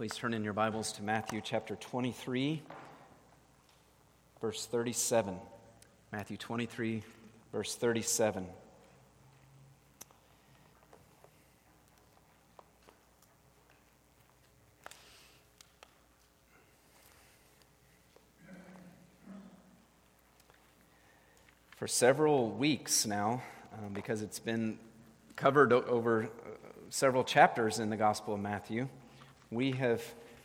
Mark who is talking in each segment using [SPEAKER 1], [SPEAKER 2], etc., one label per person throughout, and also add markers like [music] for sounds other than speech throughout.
[SPEAKER 1] Please turn in your Bibles to Matthew chapter 23, verse 37. Matthew 23, verse 37. For several weeks now, um, because it's been covered over uh, several chapters in the Gospel of Matthew, we have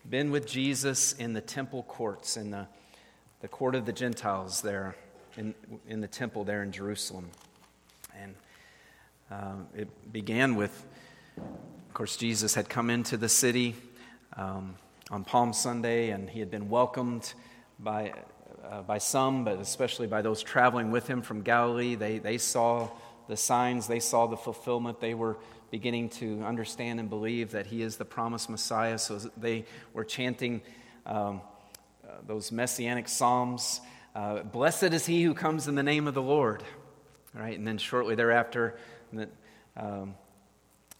[SPEAKER 1] been with Jesus in the temple courts, in the, the court of the Gentiles there, in, in the temple there in Jerusalem. And um, it began with, of course, Jesus had come into the city um, on Palm Sunday, and he had been welcomed by, uh, by some, but especially by those traveling with him from Galilee. They, they saw the signs, they saw the fulfillment, they were beginning to understand and believe that he is the promised Messiah. So they were chanting um, uh, those messianic psalms uh, Blessed is he who comes in the name of the Lord. Right? And then shortly thereafter, um,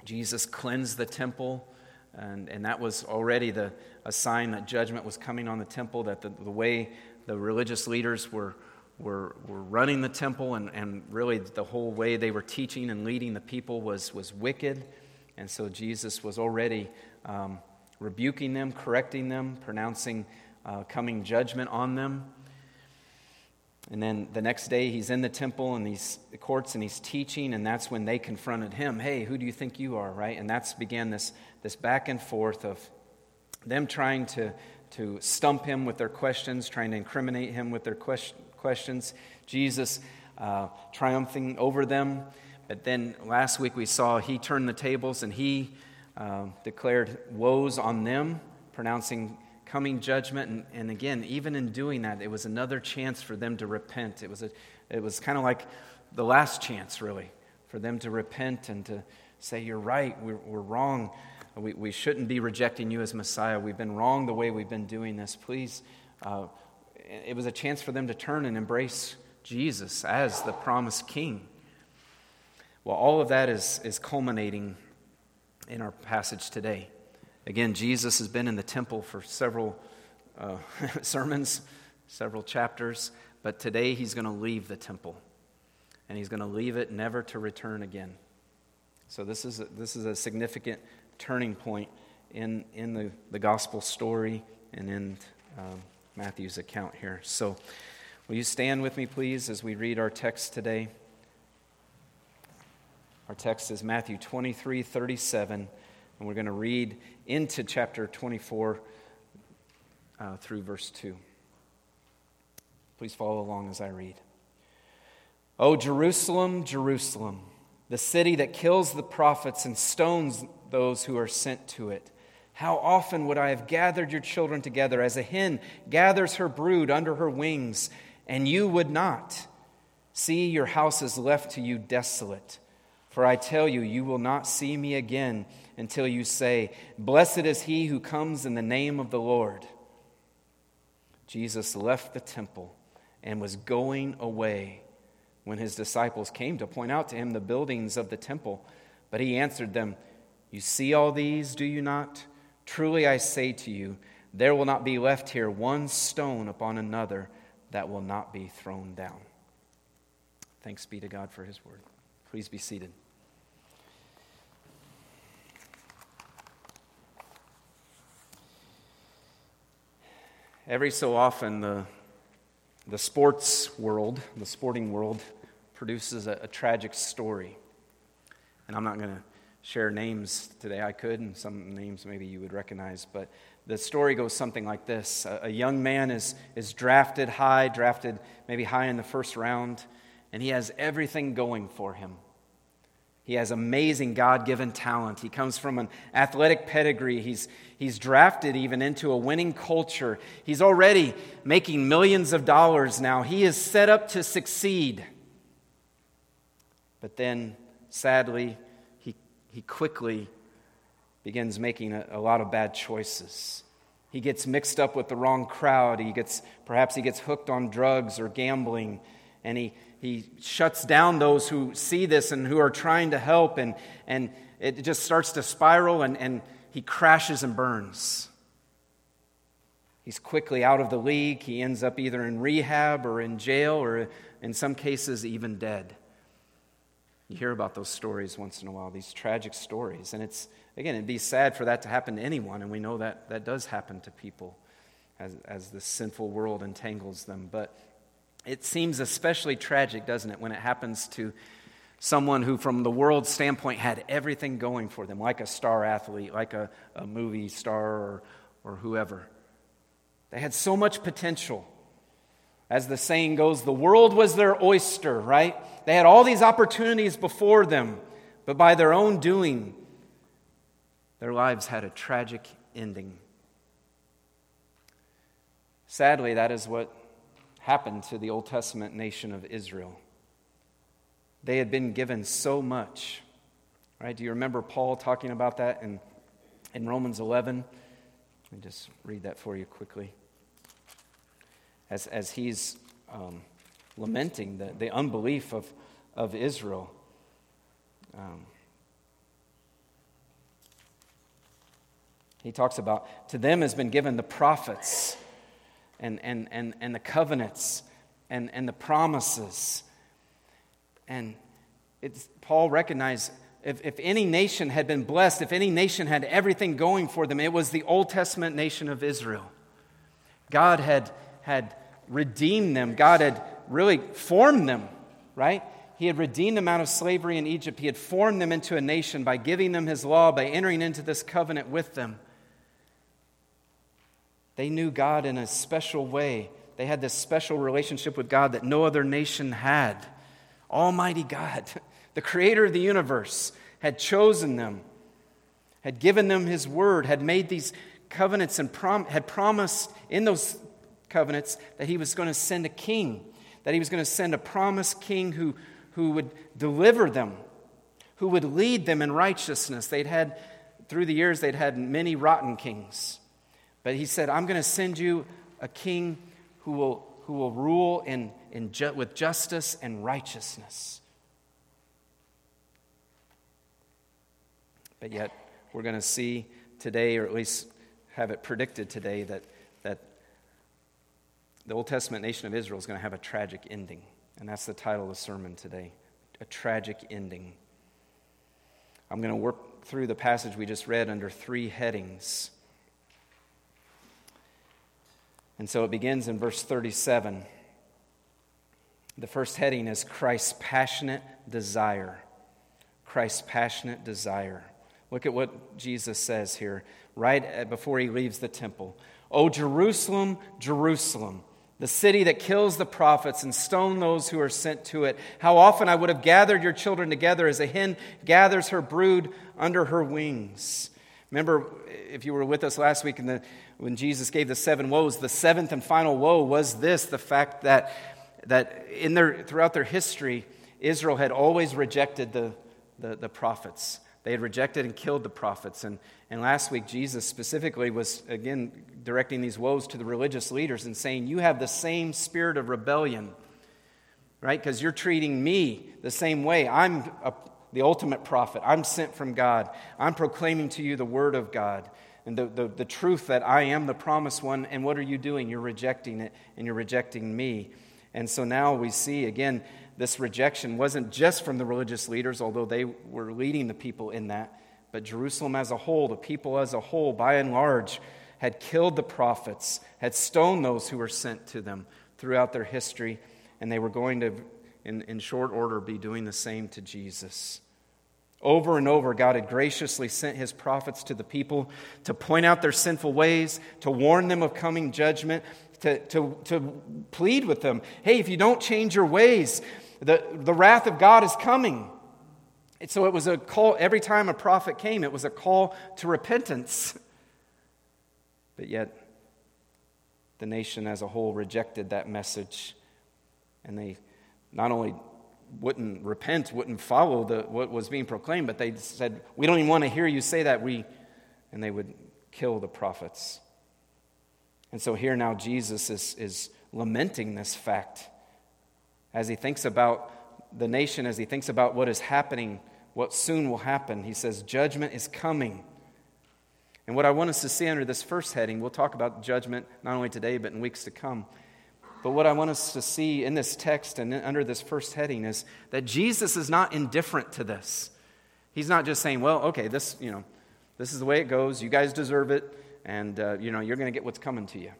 [SPEAKER 1] Jesus cleansed the temple. And, and that was already the, a sign that judgment was coming on the temple, that the, the way the religious leaders were were, were running the temple, and, and really the whole way they were teaching and leading the people was, was wicked. And so Jesus was already um, rebuking them, correcting them, pronouncing uh, coming judgment on them. And then the next day, he's in the temple and these courts and he's teaching, and that's when they confronted him. Hey, who do you think you are, right? And that's began this, this back and forth of them trying to, to stump him with their questions, trying to incriminate him with their question, questions, Jesus uh, triumphing over them. But then last week we saw he turned the tables and he uh, declared woes on them, pronouncing coming judgment. And, and, again, even in doing that, it was another chance for them to repent. It was, a, it was kind of like the last chance, really, for them to repent and to say, You're right, we're, we're wrong. We, we shouldn't be rejecting you as Messiah. We've been wrong the way we've been doing this. Please uh, it was a chance for them to turn and embrace Jesus as the promised king. Well, all of that is, is culminating in our passage today. Again, Jesus has been in the temple for several uh, [laughs] sermons, several chapters, but today he's going to leave the temple. And he's going to leave it never to return again. So, this is a, this is a significant turning point in, in the, the gospel story and in um, Matthew's account here. So, will you stand with me, please, as we read our text today? Our text is Matthew 23 37, and we're going to read into chapter 24 uh, through verse 2. Please follow along as I read. O Jerusalem, Jerusalem, the city that kills the prophets and stones those who are sent to it. How often would I have gathered your children together as a hen gathers her brood under her wings, and you would not? See, your house is left to you desolate. For I tell you, you will not see me again until you say, Blessed is he who comes in the name of the Lord. Jesus left the temple and was going away when his disciples came to point out to him the buildings of the temple. But he answered them, You see all these, do you not? Truly I say to you, there will not be left here one stone upon another that will not be thrown down. Thanks be to God for his word. Please be seated. Every so often, the, the sports world, the sporting world, produces a, a tragic story. And I'm not going to share names today. I could, and some names maybe you would recognize, but the story goes something like this A, a young man is, is drafted high, drafted maybe high in the first round, and he has everything going for him. He has amazing God given talent. He comes from an athletic pedigree. He's, he's drafted even into a winning culture. He's already making millions of dollars now. He is set up to succeed. But then, sadly, he quickly begins making a, a, lot of bad choices. He gets mixed up with the wrong crowd. He gets, perhaps he gets hooked on drugs or gambling, and he, he shuts down those who see this and who are trying to help, and, and it just starts to spiral, and, and he crashes and burns. He's quickly out of the league. He ends up either in rehab or in jail or, in some cases, even dead. You hear about those stories once in a while, these tragic stories. And it's, again, it'd be sad for that to happen to anyone, and we know that that does happen to people as, as the sinful world entangles them. But it seems especially tragic, doesn't it, when it happens to someone who, from the world's standpoint, had everything going for them, like a star athlete, like a, a movie star or, or whoever. They had so much potential. As the saying goes, the world was their oyster, right? They had all these opportunities before them, but by their own doing, their lives had a tragic ending. Sadly, that is what happened to the Old Testament nation of Israel. They had been given so much. Right? Do you remember Paul talking about that in, in Romans 11? Let me just read that for you quickly. As, as he's um, lamenting the, the unbelief of, of Israel. Um, he talks about, to them has been given the prophets and, and, and, and the covenants and, and the promises. And it's, Paul recognized if, if any nation had been blessed, if any nation had everything going for them, it was the Old Testament nation of Israel. God had, had redeemed them, God had really formed them, right? He had redeemed them out of slavery in Egypt. He had formed them into a nation by giving them his law, by entering into this covenant with them. They knew God in a special way. They had this special relationship with God that no other nation had. Almighty God, [laughs] the creator of the universe, had chosen them, had given them his word, had made these covenants and prom- had promised in those covenants that he was going to send a king, that he was going to send a promised king who, who would deliver them, who would lead them in righteousness. They'd had, through the years, they'd had many rotten kings. But he said, I'm going to send you a king who will, who will rule in, in ju- with justice and righteousness. But yet, we're going to see today, or at least have it predicted today, that, that the Old Testament nation of Israel is going to have a tragic ending. And that's the title of the sermon today A Tragic Ending. I'm going to work through the passage we just read under three headings. And so it begins in verse 37. The first heading is Christ's passionate desire. Christ's passionate desire. Look at what Jesus says here, right before he leaves the temple. O Jerusalem, Jerusalem, the city that kills the prophets and stone those who are sent to it. How often I would have gathered your children together as a hen gathers her brood under her wings. Remember, if you were with us last week the when Jesus gave the seven woes, the seventh and final woe was this the fact that, that in their, throughout their history, Israel had always rejected the, the, the prophets. They had rejected and killed the prophets. And, and last week, Jesus specifically was, again, directing these woes to the religious leaders and saying, You have the same spirit of rebellion, right? Because you're treating me the same way. I'm a, the ultimate prophet. I'm sent from God. I'm proclaiming to you the word of God and the, the, the truth that I am the promised one. And what are you doing? You're rejecting it, and you're rejecting me. And so now we see again, this rejection wasn't just from the religious leaders, although they were leading the people in that, but Jerusalem as a whole, the people as a whole, by and large, had killed the prophets, had stoned those who were sent to them throughout their history, and they were going to, in, in short order, be doing the same to Jesus. Over and over, God had graciously sent his prophets to the people to point out their sinful ways, to warn them of coming judgment, to, to, to plead with them hey, if you don't change your ways, the, the wrath of God is coming. So it was a call, every time a prophet came, it was a call to repentance. But yet, the nation as a whole rejected that message. And they not only wouldn't repent, wouldn't follow the, what was being proclaimed, but they said, We don't even want to hear you say that. We, and they would kill the prophets. And so here now Jesus is, is lamenting this fact as he thinks about the nation, as he thinks about what is happening, what soon will happen. He says, Judgment is coming. And what I want us to see under this first heading, we'll talk about judgment not only today, but in weeks to come. But what I want us to see in this text and under this first heading is that Jesus is not indifferent to this. He's not just saying, well, okay, this, you know, this is the way it goes. You guys deserve it. And, uh, you know, you're going to get what's coming to you.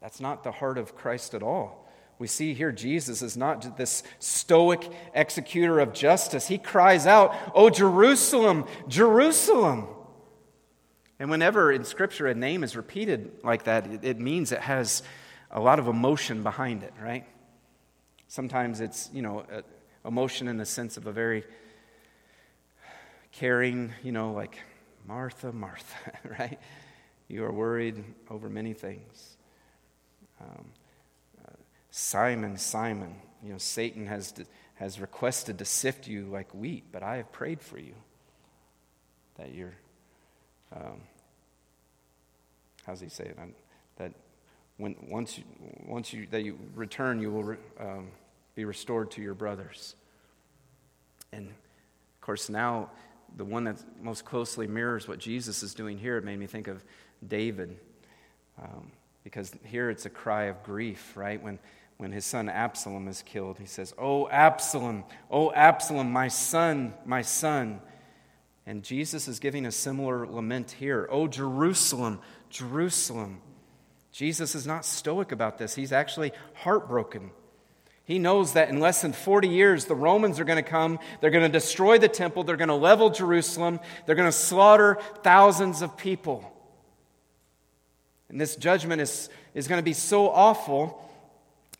[SPEAKER 1] That's not the heart of Christ at all. We see here Jesus is not this stoic executor of justice. He cries out, Oh, Jerusalem, Jerusalem. And whenever in Scripture a name is repeated like that, it means it has a lot of emotion behind it, right? Sometimes it's, you know, emotion in the sense of a very caring, you know, like Martha, Martha, [laughs] right? You are worried over many things. Um, uh, Simon, Simon, you know, Satan has, has requested to sift you like wheat, but I have prayed for you that you're, um, how's he say it? I'm, that when, once, you, once you, that you return, you will re, um, be restored to your brothers. And of course, now the one that most closely mirrors what Jesus is doing here, it made me think of David. Um, because here it's a cry of grief, right? When, when his son Absalom is killed, he says, Oh, Absalom, oh, Absalom, my son, my son. And Jesus is giving a similar lament here. Oh, Jerusalem, Jerusalem. Jesus is not stoic about this. He's actually heartbroken. He knows that in less than 40 years, the Romans are going to come. They're going to destroy the temple. They're going to level Jerusalem. They're going to slaughter thousands of people. And this judgment is, is going to be so awful.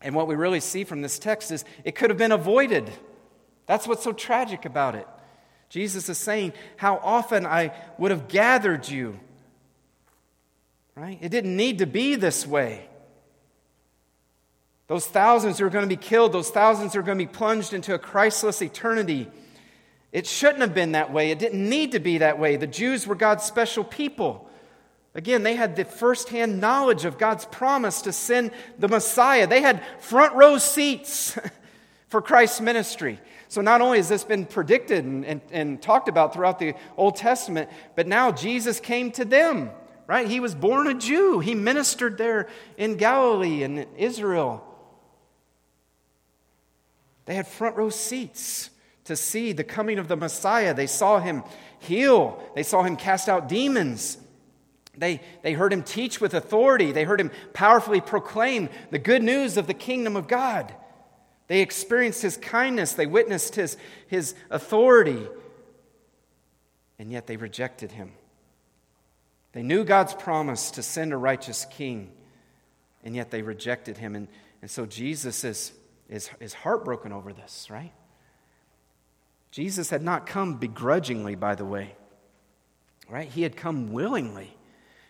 [SPEAKER 1] And what we really see from this text is it could have been avoided. That's what's so tragic about it. Jesus is saying, How often I would have gathered you. Right? It didn't need to be this way. Those thousands who are going to be killed, those thousands who are going to be plunged into a Christless eternity. It shouldn't have been that way. It didn't need to be that way. The Jews were God's special people. Again, they had the firsthand knowledge of God's promise to send the Messiah. They had front row seats [laughs] for Christ's ministry. So, not only has this been predicted and, and, and, talked about throughout the Old Testament, but now Jesus came to them, right? He was born a Jew. He ministered there in Galilee and Israel. They had front row seats to see the coming of the Messiah. They saw him heal, they saw him cast out demons. They, they heard him teach with authority. They heard him powerfully proclaim the good news of the kingdom of God. They experienced his kindness. They witnessed his, his authority. And yet they rejected him. They knew God's promise to send a righteous king, and yet they rejected him. And, and so Jesus is, is, is heartbroken over this, right? Jesus had not come begrudgingly, by the way, right? He had come willingly.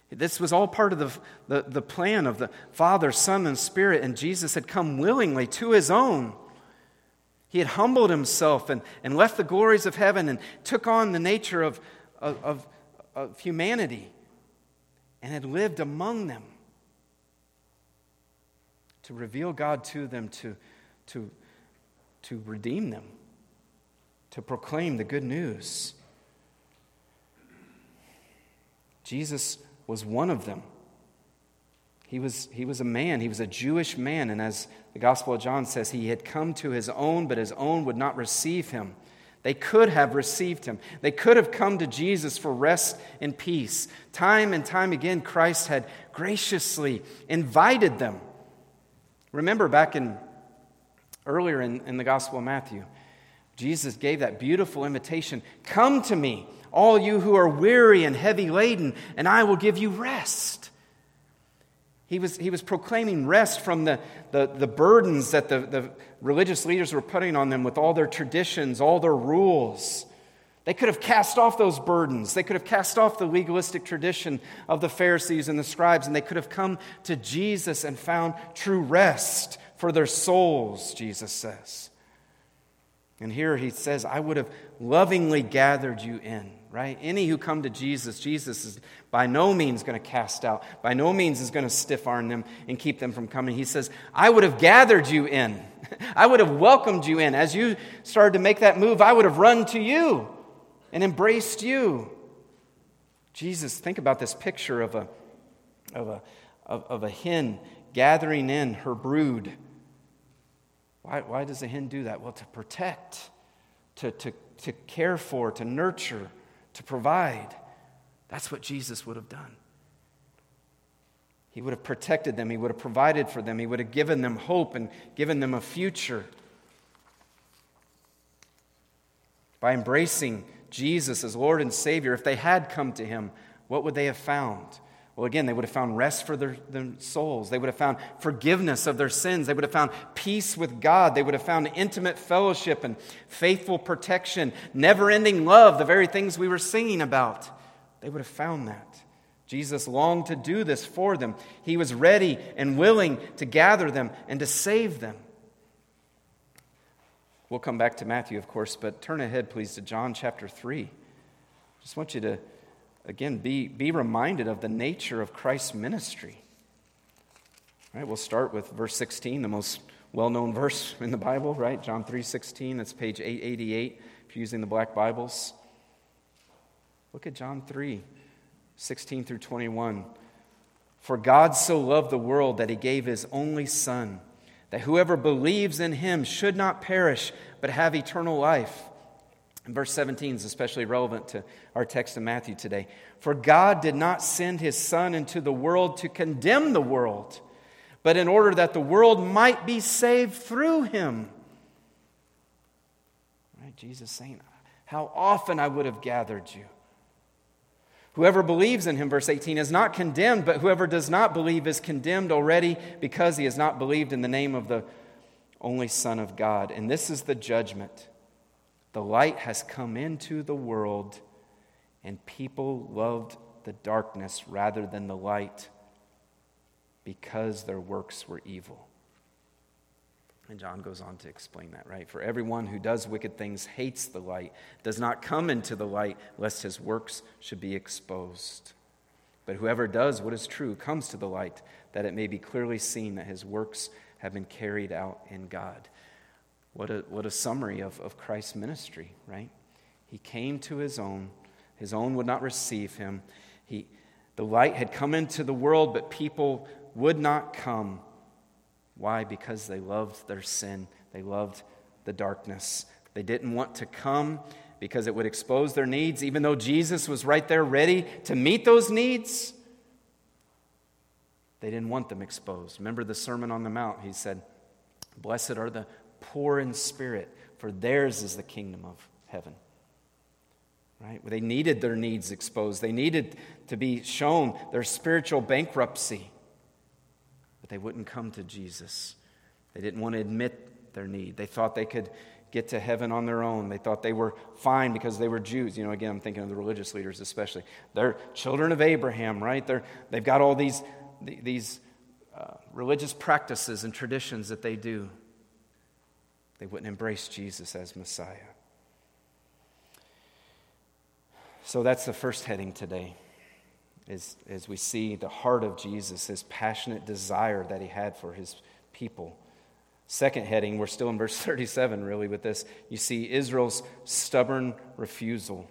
[SPEAKER 1] This was all part of the, the, the, plan of the Father, Son, and Spirit, and Jesus had come willingly to his own. He had humbled himself and, and left the glories of heaven and took on the nature of, of, of, of humanity and had lived among them to reveal God to them, to, to, to redeem them, to proclaim the good news. Jesus was one of them. He was, he was a man, he was a Jewish man, and as the Gospel of John says, he had come to his own, but his own would not receive him. They could have received him. They could have come to Jesus for rest and peace. Time and time again, Christ had graciously invited them. Remember back in earlier in, in the Gospel of Matthew, Jesus gave that beautiful invitation Come to me, all you who are weary and heavy laden, and I will give you rest. He was, he was proclaiming rest from the, the, the burdens that the, the religious leaders were putting on them with all their traditions, all their rules. They could have cast off those burdens. They could have cast off the legalistic tradition of the Pharisees and the scribes, and they could have come to Jesus and found true rest for their souls, Jesus says. And here he says, I would have lovingly gathered you in right? Any who come to Jesus, Jesus is by no means going to cast out, by no means is going to stiff arm them and keep them from coming. He says, I would have gathered you in. [laughs] I would have welcomed you in. As you started to make that move, I would have run to you and embraced you. Jesus, think about this picture of a, of a, of, of a hen gathering in her brood. Why, why does a hen do that? Well, to protect, to, to, to care for, to nurture, to provide. That's what Jesus would have done. He would have protected them, He would have provided for them, He would have given them hope and given them a future. By embracing Jesus as Lord and Savior, if they had come to Him, what would they have found? Well, again, they would have found rest for their, their, souls. They would have found forgiveness of their sins. They would have found peace with God. They would have found intimate fellowship and faithful protection, never ending love, the very things we were singing about. They would have found that. Jesus longed to do this for them. He was ready and willing to gather them and to save them. We'll come back to Matthew, of course, but turn ahead, please, to John chapter 3. Just want you to again, be, be reminded of the nature of Christ's ministry. All right, we'll start with verse 16, the most well-known verse in the Bible, right? John 3:16, that's page 888 if you're using the black Bibles. Look at John 3, 16 through 21. For God so loved the world that he gave his only Son, that whoever believes in him should not perish, but have eternal life. And verse 17 is especially relevant to our text in Matthew today. For God did not send his Son into the world to condemn the world, but in order that the world might be saved through him. Right? Jesus saying, How often I would have gathered you. Whoever believes in him, verse 18, is not condemned, but whoever does not believe is condemned already because he has not believed in the name of the only Son of God. And this is the judgment the light has come into the world, and people loved the darkness rather than the light because their works were evil. And John goes on to explain that, right? For everyone who does wicked things hates the light, does not come into the light, lest his works should be exposed. But whoever does what is true comes to the light, that it may be clearly seen that his works have been carried out in God. What a, what a summary of, of Christ's ministry, right? He came to his own, his own would not receive him. He, the light had come into the world, but people would not come. Why? Because they loved their sin, they loved the darkness. They didn't want to come because it would expose their needs, even though Jesus was right there ready to meet those needs. They didn't want them exposed. Remember the Sermon on the Mount? He said, Blessed are the poor in spirit, for theirs is the kingdom of heaven. Right? They needed their needs exposed. They needed to be shown their spiritual bankruptcy. But they wouldn't come to Jesus. They didn't want to admit their need. They thought they could get to heaven on their own. They thought they were fine because they were Jews. You know, again, I'm thinking of the religious leaders especially. They're children of Abraham, right? They're, they've got all these, these uh, religious practices and traditions that they do. They wouldn't embrace Jesus as Messiah. So that's the first heading today. As, as we see the heart of Jesus, his passionate desire that he had for his people. Second heading, we're still in verse [laughs] 37 really with this. You see Israel's stubborn refusal.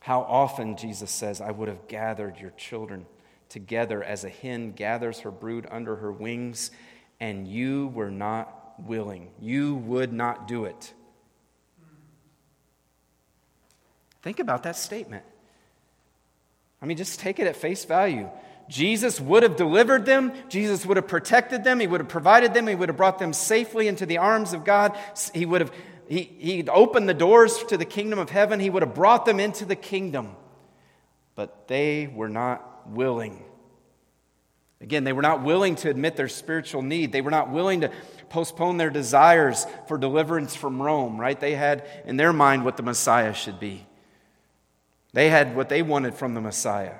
[SPEAKER 1] How often, Jesus says, I would have gathered your children together as a hen gathers her brood under her wings, and you were not willing. You would not do it. Think about that statement. I mean, just take it at face value. Jesus would have delivered them. Jesus would have protected them. He would have provided them. He would have brought them safely into the arms of God. He would have he, he'd opened the doors to the kingdom of heaven. He would have brought them into the kingdom. But they were not willing. Again, they were not willing to admit their spiritual need. They were not willing to postpone their desires for deliverance from Rome, right? They had in their mind what the Messiah should be. They had what they wanted from the Messiah.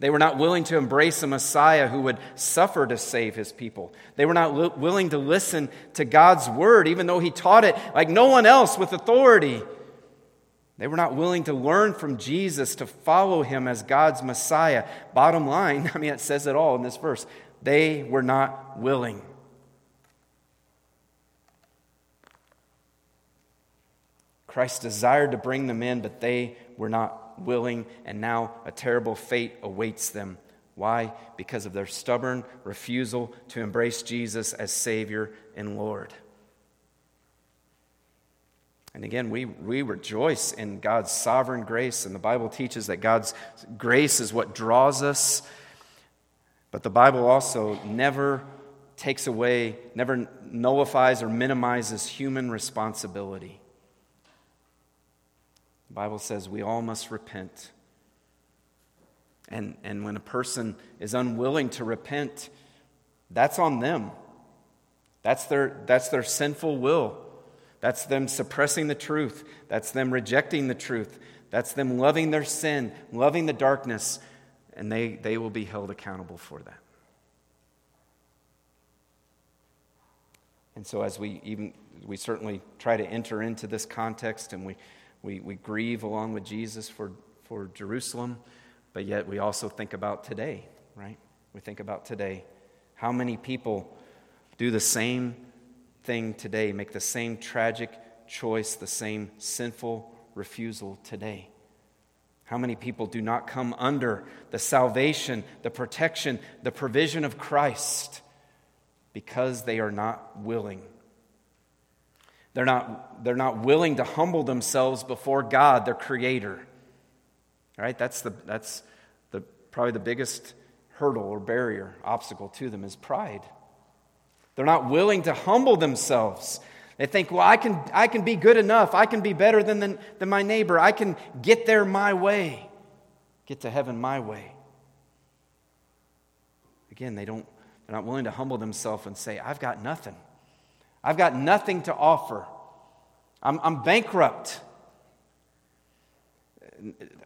[SPEAKER 1] They were not willing to embrace a Messiah who would suffer to save his people. They were not li- willing to listen to God's word, even though he taught it like no one else with authority. They were not willing to learn from Jesus to follow him as God's Messiah. Bottom line, [laughs] I mean, it says it all in this verse. They were not willing. Christ desired to bring them in, but they were not willing, and now a terrible fate awaits them. Why? Because of their stubborn refusal to embrace Jesus as Savior and Lord. And again, we, we rejoice in God's sovereign grace, and the Bible teaches that God's grace is what draws us. But the Bible also never takes away, never nullifies or minimizes human responsibility. The Bible says we all must repent. And, and when a person is unwilling to repent, that's on them. That's their, that's their sinful will. That's them suppressing the truth. That's them rejecting the truth. That's them loving their sin, loving the darkness, and they, they will be held accountable for that. And so, as we even, we certainly try to enter into this context and we, we, we grieve along with Jesus for, for Jerusalem, but yet we also think about today, right? We think about today. How many people do the same thing today, make the same tragic choice, the same sinful refusal today? How many people do not come under the salvation, the protection, the provision of Christ? because they are not willing. They're not, they're not willing to humble themselves before God, their creator. All right? That's, the, that's the, probably the biggest hurdle or barrier, obstacle to them is pride. They're not willing to humble themselves. They think, well, I can, I can be good enough. I can be better than, than, than my neighbor. I can get there my way, get to heaven my way. Again, they don't they're not willing to humble themselves and say, I've got nothing. I've got nothing to offer. I'm, I'm bankrupt.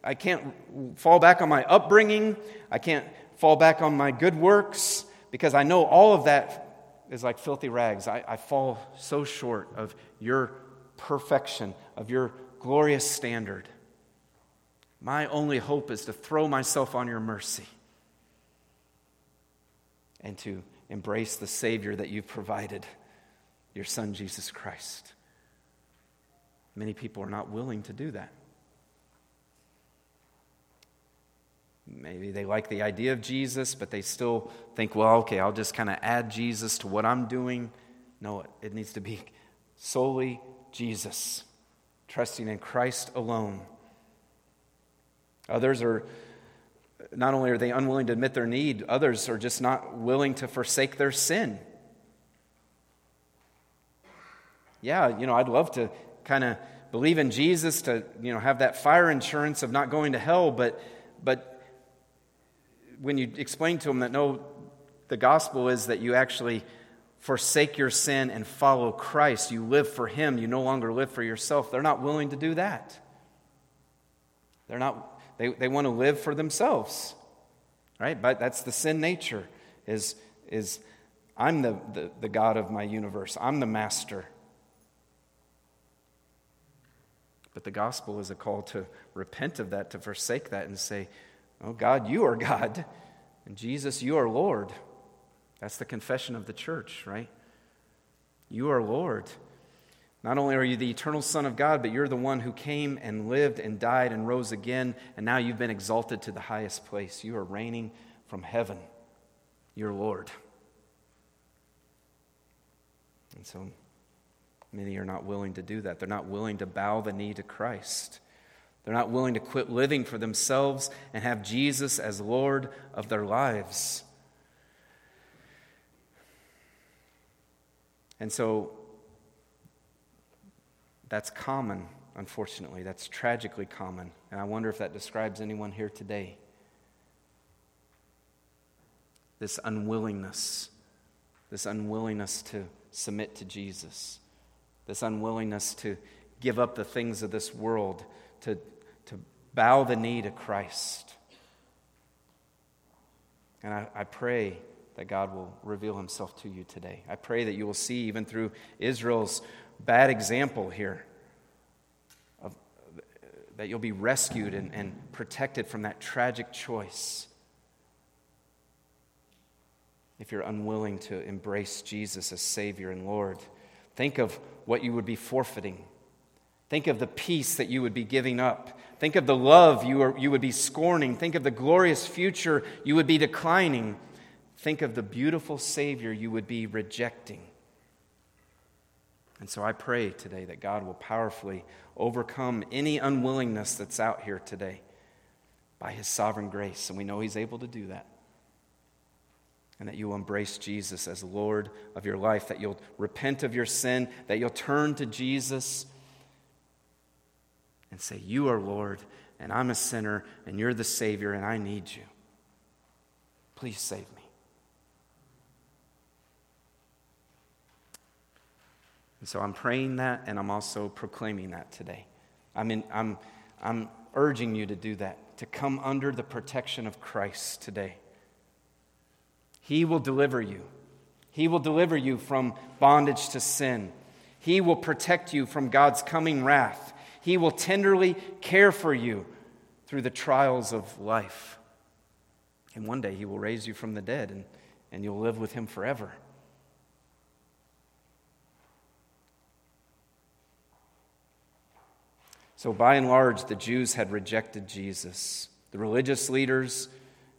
[SPEAKER 1] I can't fall back on my upbringing. I can't fall back on my good works because I know all of that is like filthy rags. I, I fall so short of your perfection, of your glorious standard. My only hope is to throw myself on your mercy and to embrace the Savior that you've provided, your Son, Jesus Christ. Many people are not willing to do that. Maybe they like the idea of Jesus, but they still think, well, okay, I'll just kind of add Jesus to what I'm doing. No, it needs to be solely Jesus, trusting in Christ alone. Others are not only are they unwilling to admit their need, others are just not willing to forsake their sin. Yeah, you know, I'd love to kind of believe in Jesus to, you know, have that fire insurance of not going to hell, but but when you explain to them that no, the gospel is that you actually forsake your sin and follow Christ, you live for him, you no longer live for yourself. They're not willing to do that. They're not they, they want to live for themselves, right? But that's the sin nature is, is I'm the, the, the God of my universe. I'm the master. But the gospel is a call to repent of that, to forsake that, and say, Oh, God, you are God. And Jesus, you are Lord. That's the confession of the church, right? You are Lord. Not only are you the eternal Son of God, but you're the one who came and lived and died and rose again, and now you've been exalted to the highest place. You are reigning from heaven, your Lord. And so many are not willing to do that. They're not willing to bow the knee to Christ. They're not willing to quit living for themselves and have Jesus as Lord of their lives. And so that's common, unfortunately. That's tragically common. And I wonder if that describes anyone here today. This unwillingness, this unwillingness to submit to Jesus, this unwillingness to give up the things of this world, to, bow the knee to Christ. And I, I pray that God will reveal himself to you today. I pray that you will see, even through Israel's bad example here. Of, that you'll be rescued and, and protected from that tragic choice if you're unwilling to embrace Jesus as Savior and Lord. Think of what you would be forfeiting. Think of the peace that you would be giving up. Think of the love you, are, you would be scorning. Think of the glorious future you would be declining. Think of the beautiful Savior you would be rejecting. And so I pray today that God will powerfully overcome any unwillingness that's out here today by His sovereign grace. And we know He's able to do that. And that you will embrace Jesus as Lord of your life, that you'll repent of your sin, that you'll turn to Jesus and say, You are Lord, and I'm a sinner, and you're the Savior, and I need you. Please save me. And so I'm praying that, and I'm also proclaiming that today. I mean, I'm, I'm urging you to do that, to come under the protection of Christ today. He will deliver you. He will deliver you from bondage to sin. He will protect you from God's coming wrath. He will tenderly care for you through the trials of life. And one day He will raise you from the dead, and, and you'll live with Him forever. So, by and large, the Jews had rejected Jesus. The religious leaders,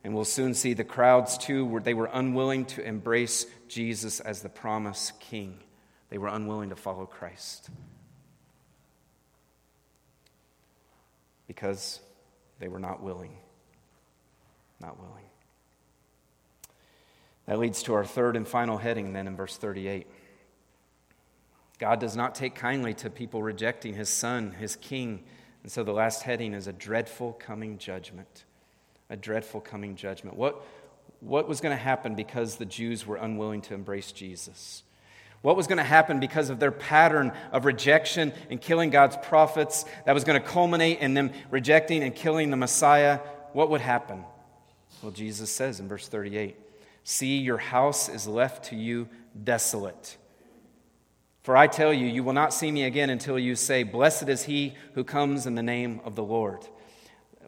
[SPEAKER 1] and we'll soon see the crowds too, were, they were unwilling to embrace Jesus as the promised king. They were unwilling to follow Christ. Because they were not willing. Not willing. That leads to our third and final heading then in verse 38. God does not take kindly to people rejecting his son, his king. And so the last heading is a dreadful coming judgment. A dreadful coming judgment. What, what was going to happen because the Jews were unwilling to embrace Jesus? What was going to happen because of their pattern of rejection and killing God's prophets that was going to culminate in them rejecting and killing the Messiah? What would happen? Well, Jesus says in verse 38 See, your house is left to you desolate. For I tell you, you will not see me again until you say, Blessed is he who comes in the name of the Lord.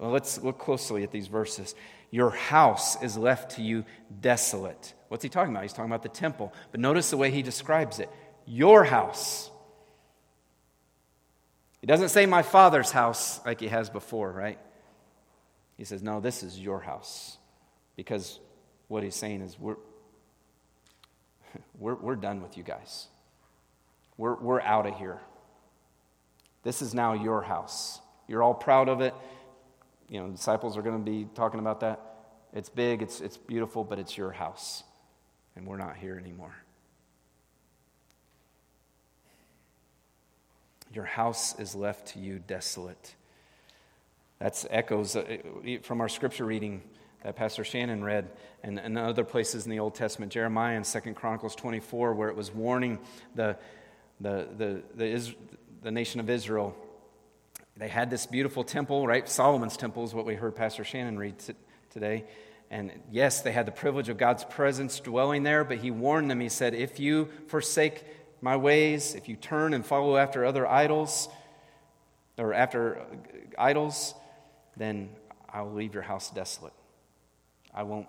[SPEAKER 1] Well, let's look closely at these verses. Your house is left to you desolate. What's he talking about? He's talking about the temple. But notice the way he describes it your house. He doesn't say my father's house like he has before, right? He says, No, this is your house. Because what he's saying is, we're, [laughs] we're, we're done with you guys. We're, we're out of here. This is now your house. You're all proud of it. You know, disciples are going to be talking about that. It's big, it's, it's beautiful, but it's your house. And we're not here anymore. Your house is left to you desolate. That's echoes uh, from our scripture reading that Pastor Shannon read, and, and other places in the Old Testament, Jeremiah and Second Chronicles 24, where it was warning the, the, the, the, the nation of Israel, they had this beautiful temple, right? Solomon's temple is what we heard Pastor Shannon read t- today. And yes, they had the privilege of God's presence dwelling there, but he warned them. He said, If you forsake my ways, if you turn and follow after other idols, or after uh, idols, then I will leave your house desolate. I won't,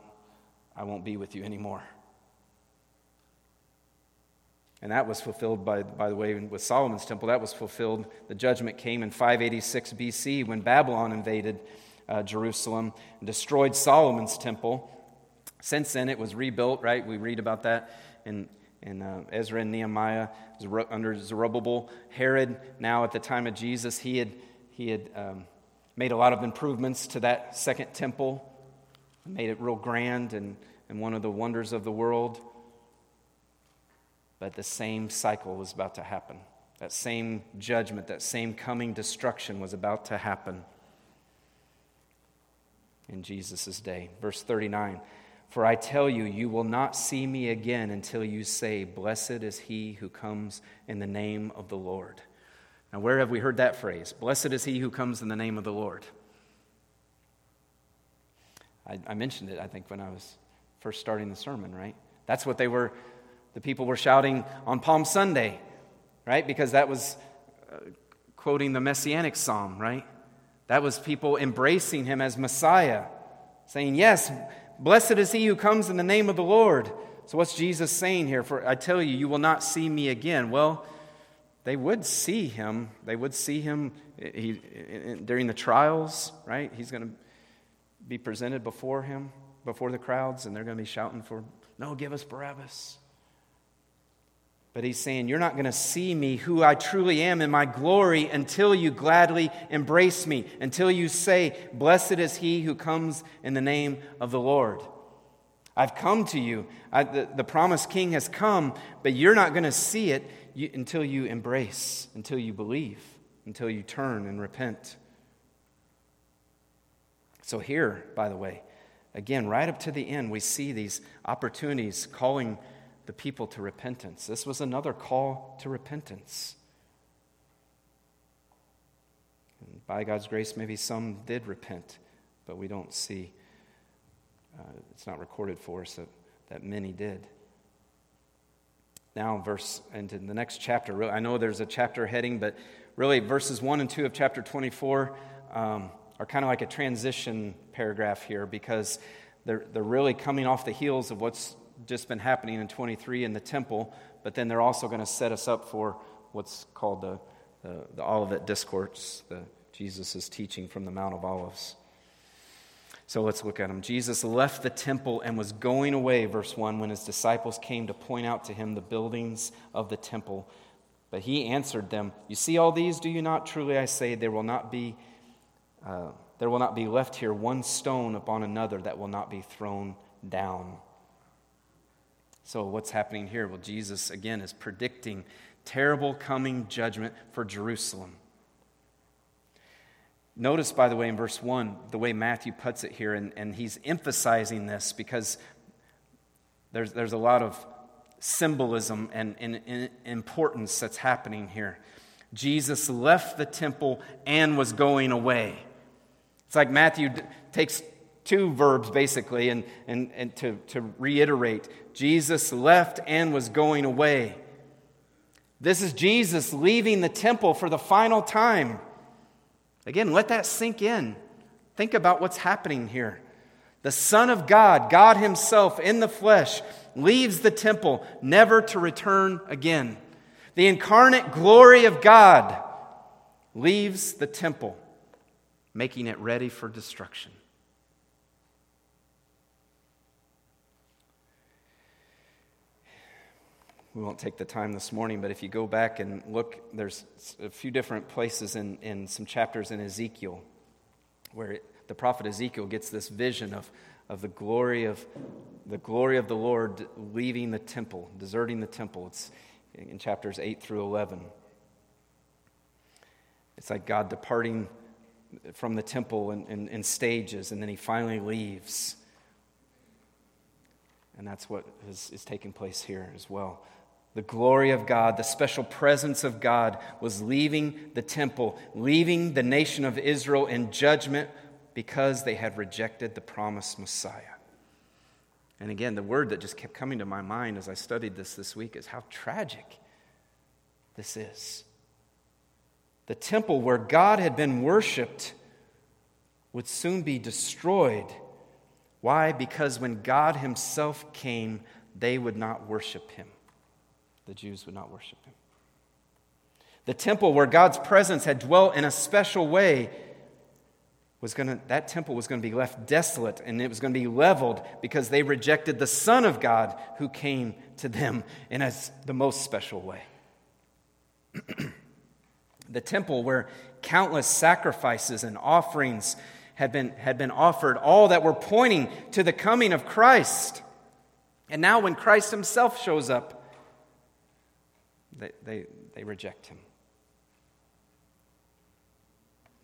[SPEAKER 1] I won't be with you anymore. And that was fulfilled, by, by the way, with Solomon's temple. That was fulfilled. The judgment came in 586 BC when Babylon invaded uh, Jerusalem destroyed Solomon's temple. Since then, it was rebuilt, right? We read about that in, in uh, Ezra and Nehemiah under Zerubbabel. Herod, now at the time of Jesus, he had, he had um, made a lot of improvements to that second temple, made it real grand and, and one of the wonders of the world. But the same cycle was about to happen. That same judgment, that same coming destruction was about to happen in Jesus' day. Verse 39 For I tell you, you will not see me again until you say, Blessed is he who comes in the name of the Lord. Now, where have we heard that phrase? Blessed is he who comes in the name of the Lord. I, I mentioned it, I think, when I was first starting the sermon, right? That's what they were the people were shouting on Palm Sunday, right? Because that was uh, quoting the Messianic psalm, right? That was people embracing him as Messiah, saying, Yes, blessed is he who comes in the name of the Lord. So, what's Jesus saying here? For I tell you, you will not see me again. Well, they would see him. They would see him eh, he, eh, eh, during the trials, right? He's going to be presented before him, before the crowds, and they're going to be shouting for, No, give us Barabbas. But he's saying, You're not going to see me, who I truly am, in my glory until you gladly embrace me, until you say, Blessed is he who comes in the name of the Lord. I've come to you. I, the, the promised king has come, but you're not going to see it you, until you embrace, until you believe, until you turn and repent. So, here, by the way, again, right up to the end, we see these opportunities calling the people to repentance. This was another call to repentance. And by God's grace, maybe some did repent, but we don't see, uh, it's not recorded for us that, that many did. Now, verse, into the next chapter, I know there's a chapter heading, but really verses 1 and 2 of chapter 24 um, are kind of like a transition paragraph here because they're, they're really coming off the heels of what's just been happening in 23 in the temple, but then they're also going to set us up for what's called the, the, the Olivet Discourse, the Jesus' teaching from the Mount of Olives. So let's look at them. Jesus left the temple and was going away, verse 1, when his disciples came to point out to him the buildings of the temple. But he answered them, You see all these, do you not? Truly I say, there will not be, uh, there will not be left here one stone upon another that will not be thrown down. So, what's happening here? Well, Jesus, again, is predicting terrible coming judgment for Jerusalem. Notice, by the way, in verse 1, the way Matthew puts it here, and, and he's emphasizing this because there's, there's a lot of symbolism and, and, and importance that's happening here. Jesus left the temple and was going away. It's like Matthew takes two verbs basically and, and, and to, to reiterate Jesus left and was going away. This is Jesus leaving the temple for the final time. Again, let that sink in. Think about what's happening here. The Son of God, God Himself in the flesh, leaves the temple never to return again. The incarnate glory of God leaves the temple, making it ready for destruction. We won't take the time this morning, but if you go back and look, there's a few different places in, in some chapters in Ezekiel where it, the prophet Ezekiel gets this vision of, of the glory of the glory of the Lord leaving the temple, deserting the temple. It's in chapters 8 through 11. It's like God departing from the temple in, in, in stages, and then he finally leaves. And that's what is, is taking place here as well. The glory of God, the special presence of God was leaving the temple, leaving the nation of Israel in judgment because they had rejected the promised Messiah. And again, the word that just kept coming to my mind as I studied this this week is how tragic this is. The temple where God had been worshiped would soon be destroyed. Why? Because when God Himself came, they would not worship Him the Jews would not worship him. The temple where God's presence had dwelt in a special way was going to that temple was going to be left desolate and it was going to be leveled because they rejected the son of God who came to them in a, the most special way. [clears throat] the temple where countless sacrifices and offerings had been, had been offered, all that were pointing to the coming of Christ. And now, when Christ himself shows up, they, they, they reject him.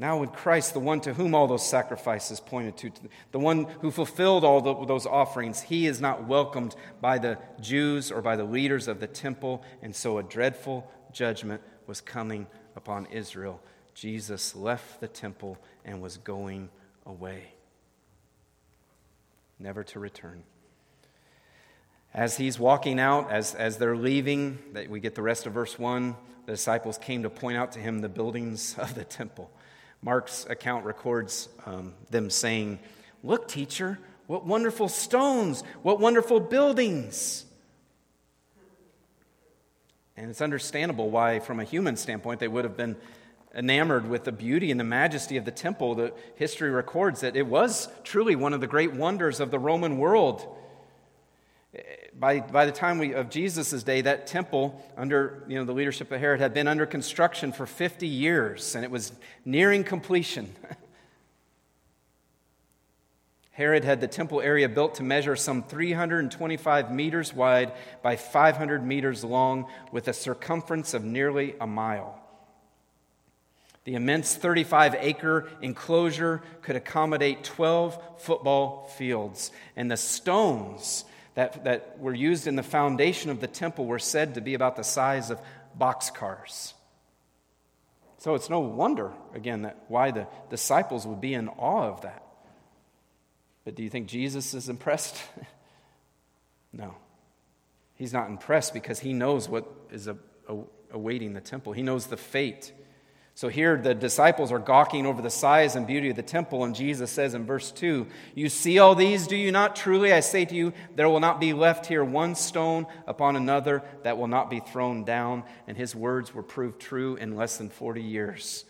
[SPEAKER 1] Now, with Christ, the one to whom all those sacrifices pointed to, the one who fulfilled all the, those offerings, he is not welcomed by the Jews or by the leaders of the temple, and so a dreadful judgment was coming upon Israel. Jesus left the temple and was going away, never to return. As he's walking out, as, as they're leaving, that we get the rest of verse 1, the disciples came to point out to him the buildings [laughs] of the temple. Mark's account records um, them saying, Look, teacher, what wonderful stones, what wonderful buildings. And it's understandable why, from a human standpoint, they would have been enamored with the beauty and the majesty of the temple. The history records that it was truly one of the great wonders of the Roman world. By, by the time we, of Jesus' day, that temple, under you know, the leadership of Herod, had been under construction for 50 years, and it was nearing completion. [laughs] Herod had the temple area built to measure some 325 meters wide by 500 meters long, with a circumference of nearly a mile. The immense 35 acre enclosure could accommodate 12 football fields, and the stones that, that were used in the foundation of the temple were said to be about the size of boxcars. So it's no wonder, again, that why the disciples would be in awe of that. But do you think Jesus is impressed? [laughs] no. He's not impressed because he knows what is awaiting the temple, he knows the fate. So here the disciples are gawking over the size and beauty of the temple, and Jesus says in verse 2 You see all these, do you not? Truly I say to you, there will not be left here one stone upon another that will not be thrown down. And his words were proved true in less than 40 years.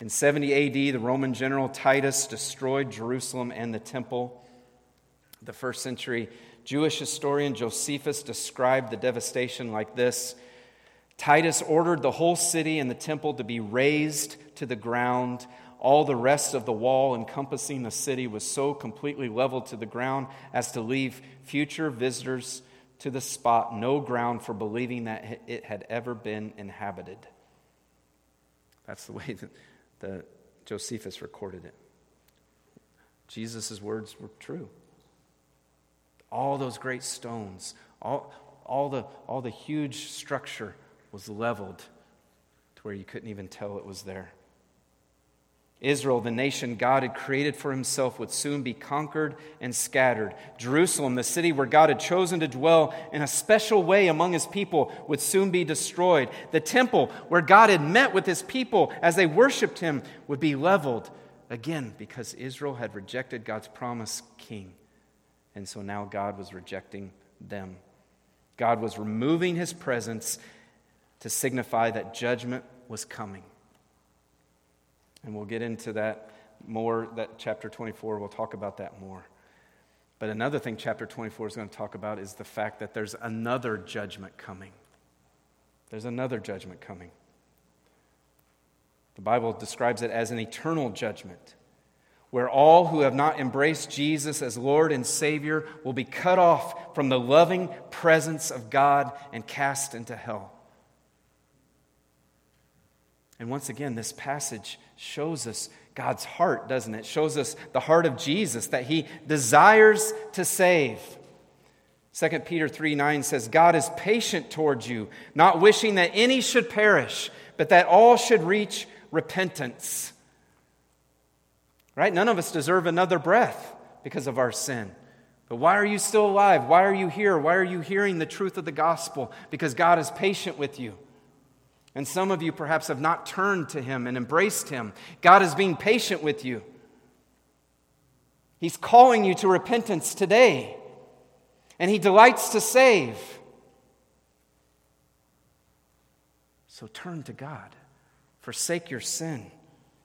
[SPEAKER 1] In 70 AD, the Roman general Titus destroyed Jerusalem and the temple. The first century Jewish historian Josephus described the devastation like this Titus ordered the whole city and the temple to be razed to the ground. All the rest of the wall encompassing the city was so completely leveled to the ground as to leave future visitors to the spot no ground for believing that it had ever been inhabited. That's the way that the Josephus recorded it. Jesus' words were true. All those great stones, all, all, the, all the huge structure was leveled to where you couldn't even tell it was there. Israel, the nation God had created for himself, would soon be conquered and scattered. Jerusalem, the city where God had chosen to dwell in a special way among his people, would soon be destroyed. The temple where God had met with his people as they worshiped him would be leveled again because Israel had rejected God's promised king. And so now God was rejecting them. God was removing his presence to signify that judgment was coming. And we'll get into that more, that chapter 24, we'll talk about that more. But another thing chapter 24 is going to talk about is the fact that there's another judgment coming. There's another judgment coming. The Bible describes it as an eternal judgment, where all who have not embraced Jesus as Lord and Savior will be cut off from the loving presence of God and cast into hell. And once again, this passage shows us God's heart, doesn't it? Shows us the heart of Jesus that he desires to save. 2 Peter 3 9 says, God is patient towards you, not wishing that any should perish, but that all should reach repentance. Right? None of us deserve another breath because of our sin. But why are you still alive? Why are you here? Why are you hearing the truth of the gospel? Because God is patient with you. And some of you perhaps have not turned to Him and embraced Him. God is being patient with you. He's calling you to repentance today, and He delights to save. So turn to God, forsake your sin.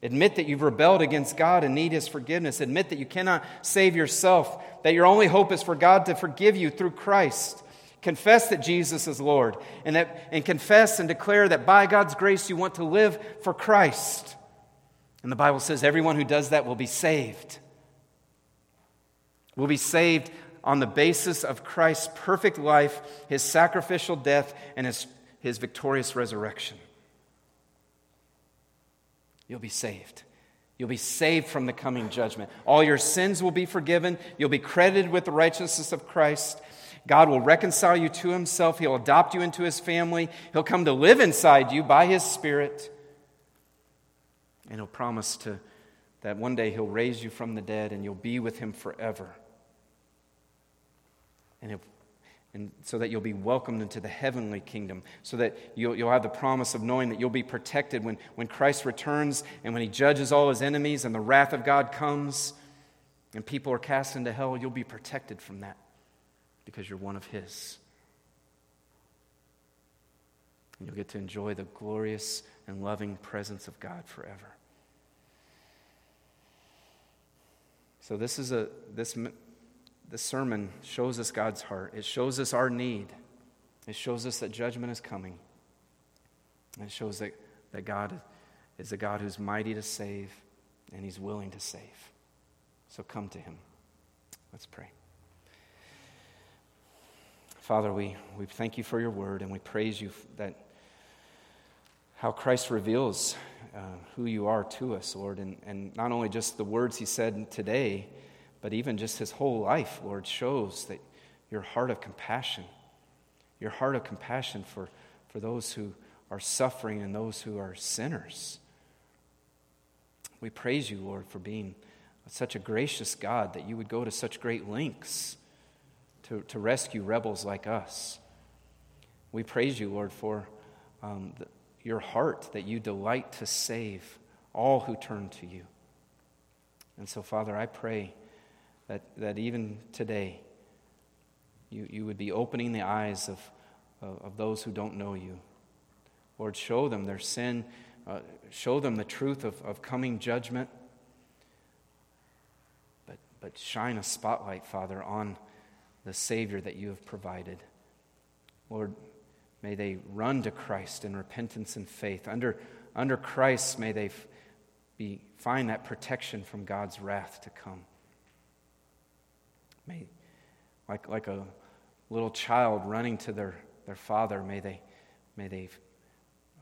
[SPEAKER 1] Admit that you've rebelled against God and need His forgiveness. Admit that you cannot save yourself, that your only hope is for God to forgive you through Christ. Confess that Jesus is Lord and, that, and confess and declare that by God's grace you want to live for Christ. And the Bible says everyone who does that will be saved. Will be saved on the basis of Christ's perfect life, his sacrificial death, and his, his victorious resurrection. You'll be saved. You'll be saved from the coming judgment. All your sins will be forgiven. You'll be credited with the righteousness of Christ. God will reconcile you to himself. He'll adopt you into his family. He'll come to live inside you by his spirit. And he'll promise to that one day he'll raise you from the dead and you'll be with him forever. And, and so that you'll be welcomed into the heavenly kingdom, so that you'll, you'll have the promise of knowing that you'll be protected when, when Christ returns and when he judges all his enemies and the wrath of God comes and people are cast into hell, you'll be protected from that because you're one of His. And you'll get to enjoy the glorious and loving presence of God forever. So this is a this this sermon shows us God's heart. It shows us our need. It shows us that judgment is coming. It shows that, that God is a God who's mighty to save and he's willing to save. So come to him. Let's pray. Father, we, we thank you for your word and we praise you that how Christ reveals uh, who you are to us, Lord, and, and not only just the words he said today, but even just his whole life, Lord, shows that your heart of compassion, your heart of compassion for, for those who are suffering and those who are sinners. We praise you, Lord, for being such a gracious God that you would go to such great lengths to, to rescue rebels like us. We praise you, Lord, for um, the, your heart that you delight to save all who turn to you. And so, Father, I pray that, that even today, you, you would be opening the eyes of, of, of those who don't know you. Lord, show them their sin, uh, show them the truth of, of coming judgment, but, but shine a spotlight, Father, on the Savior that you have provided. Lord, may they run to Christ in repentance and faith. Under, under Christ, may they be, find that protection from God's wrath to come. May, like, like a little child running to their, their father, may they, may they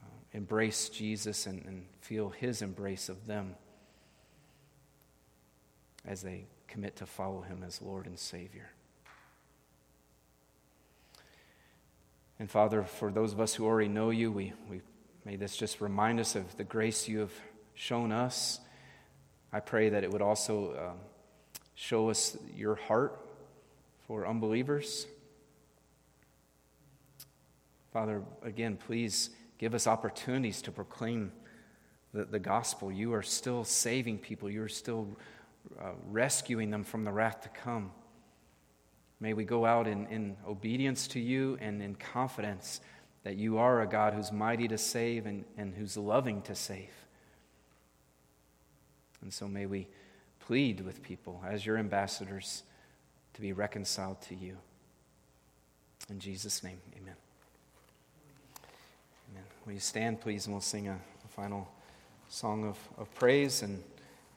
[SPEAKER 1] uh, embrace Jesus and, and feel his embrace of them as they commit to follow him as Lord and Savior. And Father, for those of us who already know you, we, we may this just remind us of the grace you have shown us. I pray that it would also uh, show us your heart for unbelievers. Father, again, please give us opportunities to proclaim the, the gospel. You are still saving people, you are still uh, rescuing them from the wrath to come. May we go out in, in obedience to you and in confidence that you are a God who's mighty to save and, and who's loving to save. And so may we plead with people as your ambassadors to be reconciled to you. In Jesus' name, amen. Amen. Will you stand, please, and we'll sing a, a final song of, of praise and,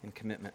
[SPEAKER 1] and commitment.